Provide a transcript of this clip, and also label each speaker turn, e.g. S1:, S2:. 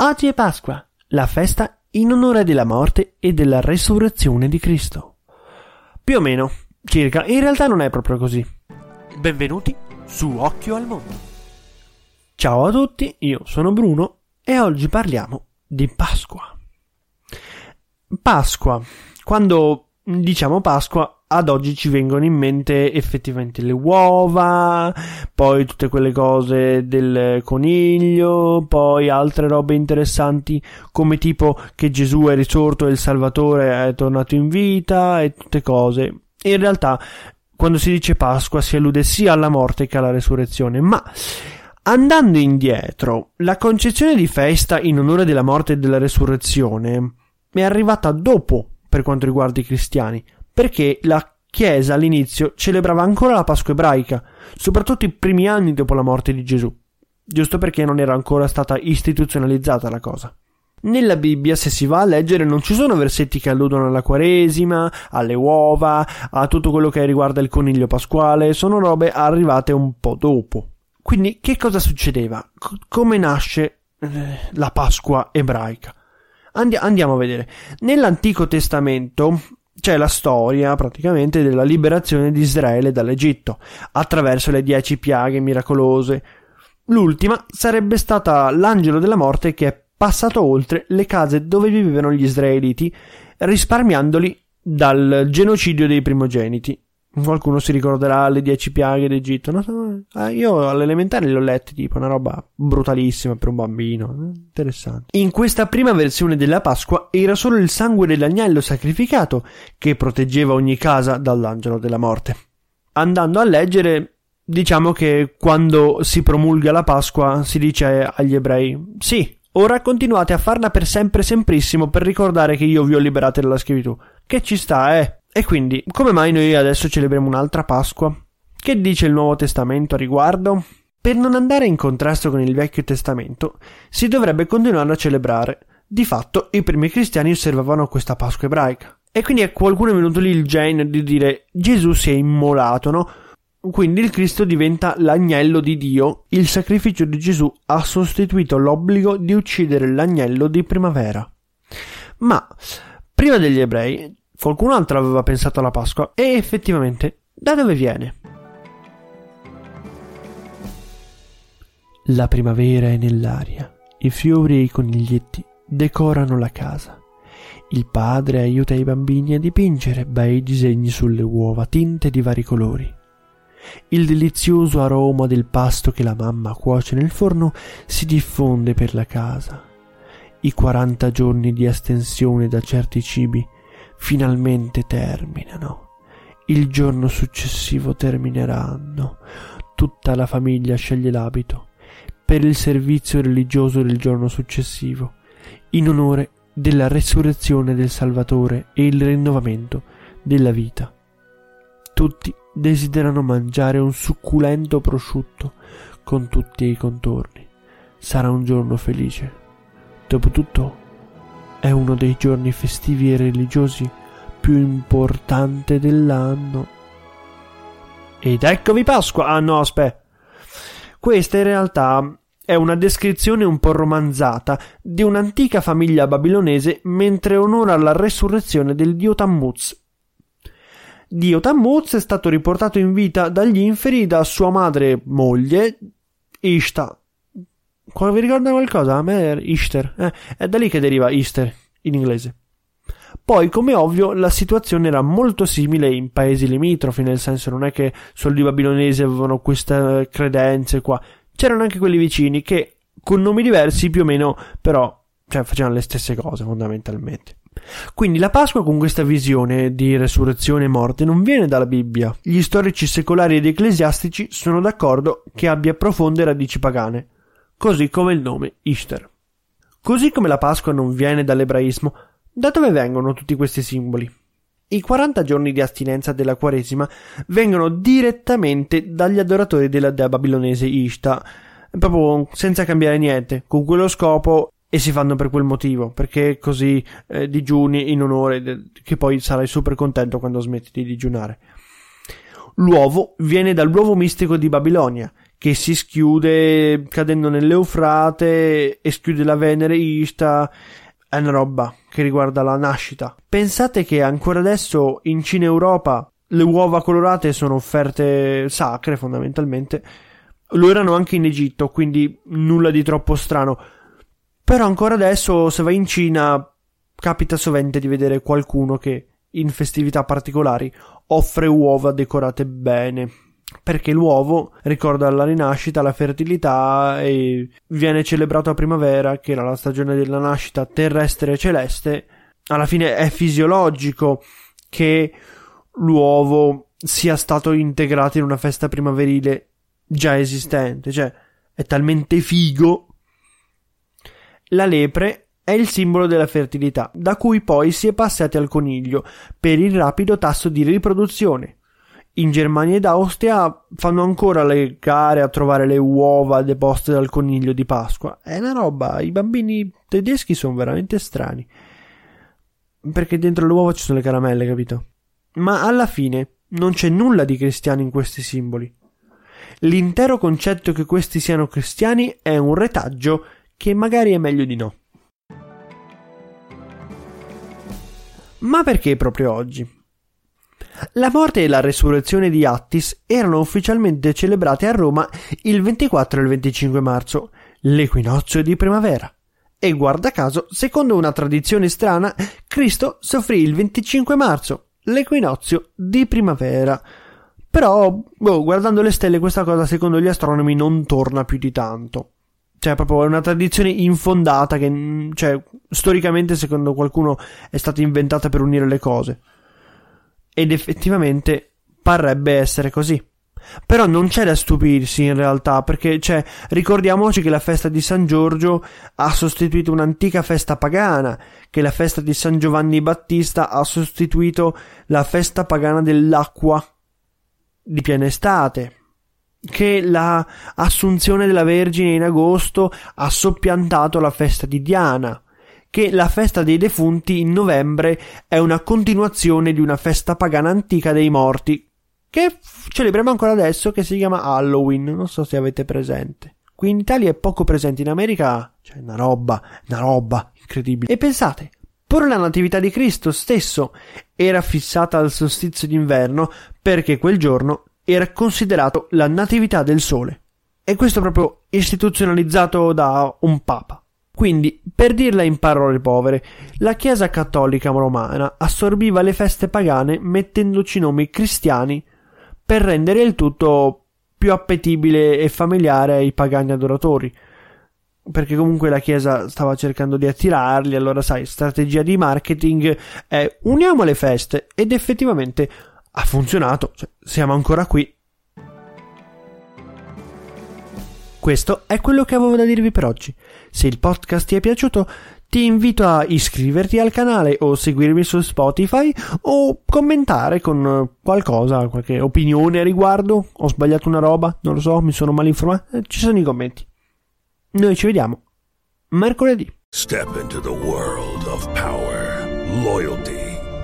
S1: Oggi è Pasqua, la festa in onore della morte e della resurrezione di Cristo. Più o meno, circa, in realtà non è proprio così. Benvenuti su Occhio al Mondo. Ciao a tutti, io sono Bruno e oggi parliamo di Pasqua. Pasqua. Quando diciamo Pasqua, ad oggi ci vengono in mente effettivamente le uova, poi tutte quelle cose del coniglio, poi altre robe interessanti come tipo che Gesù è risorto e il Salvatore è tornato in vita e tutte cose. In realtà, quando si dice Pasqua si allude sia alla morte che alla resurrezione, ma andando indietro, la concezione di festa in onore della morte e della resurrezione è arrivata dopo per quanto riguarda i cristiani, perché la Chiesa all'inizio celebrava ancora la Pasqua ebraica, soprattutto i primi anni dopo la morte di Gesù, giusto perché non era ancora stata istituzionalizzata la cosa. Nella Bibbia, se si va a leggere, non ci sono versetti che alludono alla Quaresima, alle uova, a tutto quello che riguarda il coniglio pasquale, sono robe arrivate un po' dopo. Quindi, che cosa succedeva? C- come nasce eh, la Pasqua ebraica? Andi- andiamo a vedere. Nell'Antico Testamento c'è la storia praticamente della liberazione di Israele dall'Egitto attraverso le dieci piaghe miracolose. L'ultima sarebbe stata l'angelo della morte che è passato oltre le case dove vivevano gli israeliti, risparmiandoli dal genocidio dei primogeniti. Qualcuno si ricorderà le dieci piaghe d'Egitto. No? Eh, io all'elementare le ho lette, tipo una roba brutalissima per un bambino. Interessante. In questa prima versione della Pasqua era solo il sangue dell'agnello sacrificato che proteggeva ogni casa dall'angelo della morte. Andando a leggere, diciamo che quando si promulga la Pasqua si dice agli ebrei: Sì, ora continuate a farla per sempre semprissimo per ricordare che io vi ho liberati dalla schiavitù. Che ci sta, eh? E quindi, come mai noi adesso celebriamo un'altra Pasqua? Che dice il Nuovo Testamento a riguardo? Per non andare in contrasto con il Vecchio Testamento, si dovrebbe continuare a celebrare. Di fatto, i primi cristiani osservavano questa Pasqua ebraica. E quindi a qualcuno è venuto lì il genio di dire Gesù si è immolato, no? Quindi il Cristo diventa l'agnello di Dio. Il sacrificio di Gesù ha sostituito l'obbligo di uccidere l'agnello di primavera. Ma prima degli ebrei Qualcun altro aveva pensato alla Pasqua e effettivamente da dove viene? La primavera è nell'aria, i fiori e i coniglietti decorano la casa. Il padre aiuta i bambini a dipingere bei disegni sulle uova tinte di vari colori. Il delizioso aroma del pasto che la mamma cuoce nel forno si diffonde per la casa. I quaranta giorni di astensione da certi cibi finalmente terminano. Il giorno successivo termineranno. Tutta la famiglia sceglie l'abito per il servizio religioso del giorno successivo, in onore della resurrezione del Salvatore e il rinnovamento della vita. Tutti desiderano mangiare un succulento prosciutto con tutti i contorni. Sarà un giorno felice. Dopotutto è uno dei giorni festivi e religiosi più importante dell'anno. Ed eccovi Pasqua! Ah no, aspetta. Questa in realtà è una descrizione un po' romanzata di un'antica famiglia babilonese mentre onora la resurrezione del dio Tammuz. Dio Tammuz è stato riportato in vita dagli inferi da sua madre moglie Ishtar vi ricorda qualcosa? A me è Easter. Eh, è da lì che deriva Easter in inglese. Poi, come ovvio, la situazione era molto simile in paesi limitrofi, nel senso non è che soldi babilonesi avevano queste credenze qua. C'erano anche quelli vicini che, con nomi diversi più o meno, però, cioè, facevano le stesse cose fondamentalmente. Quindi la Pasqua con questa visione di resurrezione e morte non viene dalla Bibbia. Gli storici secolari ed ecclesiastici sono d'accordo che abbia profonde radici pagane così come il nome Ishtar. Così come la Pasqua non viene dall'ebraismo, da dove vengono tutti questi simboli? I 40 giorni di astinenza della Quaresima vengono direttamente dagli adoratori della dea babilonese Ishta, proprio senza cambiare niente, con quello scopo e si fanno per quel motivo, perché così eh, digiuni in onore, de- che poi sarai super contento quando smetti di digiunare. L'uovo viene dall'uovo mistico di Babilonia, che si schiude cadendo nell'Eufrate e schiude la Venere Ishta. È una roba che riguarda la nascita. Pensate che ancora adesso in Cina e Europa le uova colorate sono offerte sacre fondamentalmente. Lo erano anche in Egitto, quindi nulla di troppo strano. Però ancora adesso, se vai in Cina, capita sovente di vedere qualcuno che in festività particolari offre uova decorate bene perché l'uovo ricorda la rinascita, la fertilità e viene celebrato a primavera, che era la stagione della nascita terrestre e celeste. Alla fine è fisiologico che l'uovo sia stato integrato in una festa primaverile già esistente, cioè è talmente figo. La lepre è il simbolo della fertilità, da cui poi si è passati al coniglio per il rapido tasso di riproduzione in Germania ed Austria fanno ancora le gare a trovare le uova deposte dal coniglio di Pasqua. È una roba, i bambini tedeschi sono veramente strani. Perché dentro le uova ci sono le caramelle, capito? Ma alla fine non c'è nulla di cristiano in questi simboli. L'intero concetto che questi siano cristiani è un retaggio che magari è meglio di no. Ma perché proprio oggi? La morte e la resurrezione di Attis erano ufficialmente celebrate a Roma il 24 e il 25 marzo, l'equinozio di primavera. E guarda caso, secondo una tradizione strana, Cristo soffrì il 25 marzo, l'equinozio di primavera. Però, boh, guardando le stelle, questa cosa secondo gli astronomi non torna più di tanto. Cioè, proprio è una tradizione infondata che, cioè, storicamente, secondo qualcuno, è stata inventata per unire le cose ed effettivamente parrebbe essere così. Però non c'è da stupirsi in realtà, perché cioè, ricordiamoci che la festa di San Giorgio ha sostituito un'antica festa pagana, che la festa di San Giovanni Battista ha sostituito la festa pagana dell'acqua di piena estate, che la della Vergine in agosto ha soppiantato la festa di Diana, che la festa dei defunti in novembre è una continuazione di una festa pagana antica dei morti, che celebriamo ancora adesso, che si chiama Halloween, non so se avete presente. Qui in Italia è poco presente, in America c'è una roba, una roba incredibile. E pensate, pure la Natività di Cristo stesso era fissata al solstizio d'inverno perché quel giorno era considerato la Natività del Sole. E questo proprio istituzionalizzato da un Papa. Quindi, per dirla in parole povere, la Chiesa cattolica romana assorbiva le feste pagane mettendoci nomi cristiani per rendere il tutto più appetibile e familiare ai pagani adoratori. Perché comunque la Chiesa stava cercando di attirarli, allora sai, strategia di marketing è uniamo le feste ed effettivamente ha funzionato, cioè, siamo ancora qui Questo è quello che avevo da dirvi per oggi. Se il podcast ti è piaciuto, ti invito a iscriverti al canale o seguirmi su Spotify o commentare con qualcosa, qualche opinione a riguardo. Ho sbagliato una roba, non lo so, mi sono mal informato. Eh, ci sono i commenti. Noi ci vediamo mercoledì. Step into the world of power, loyalty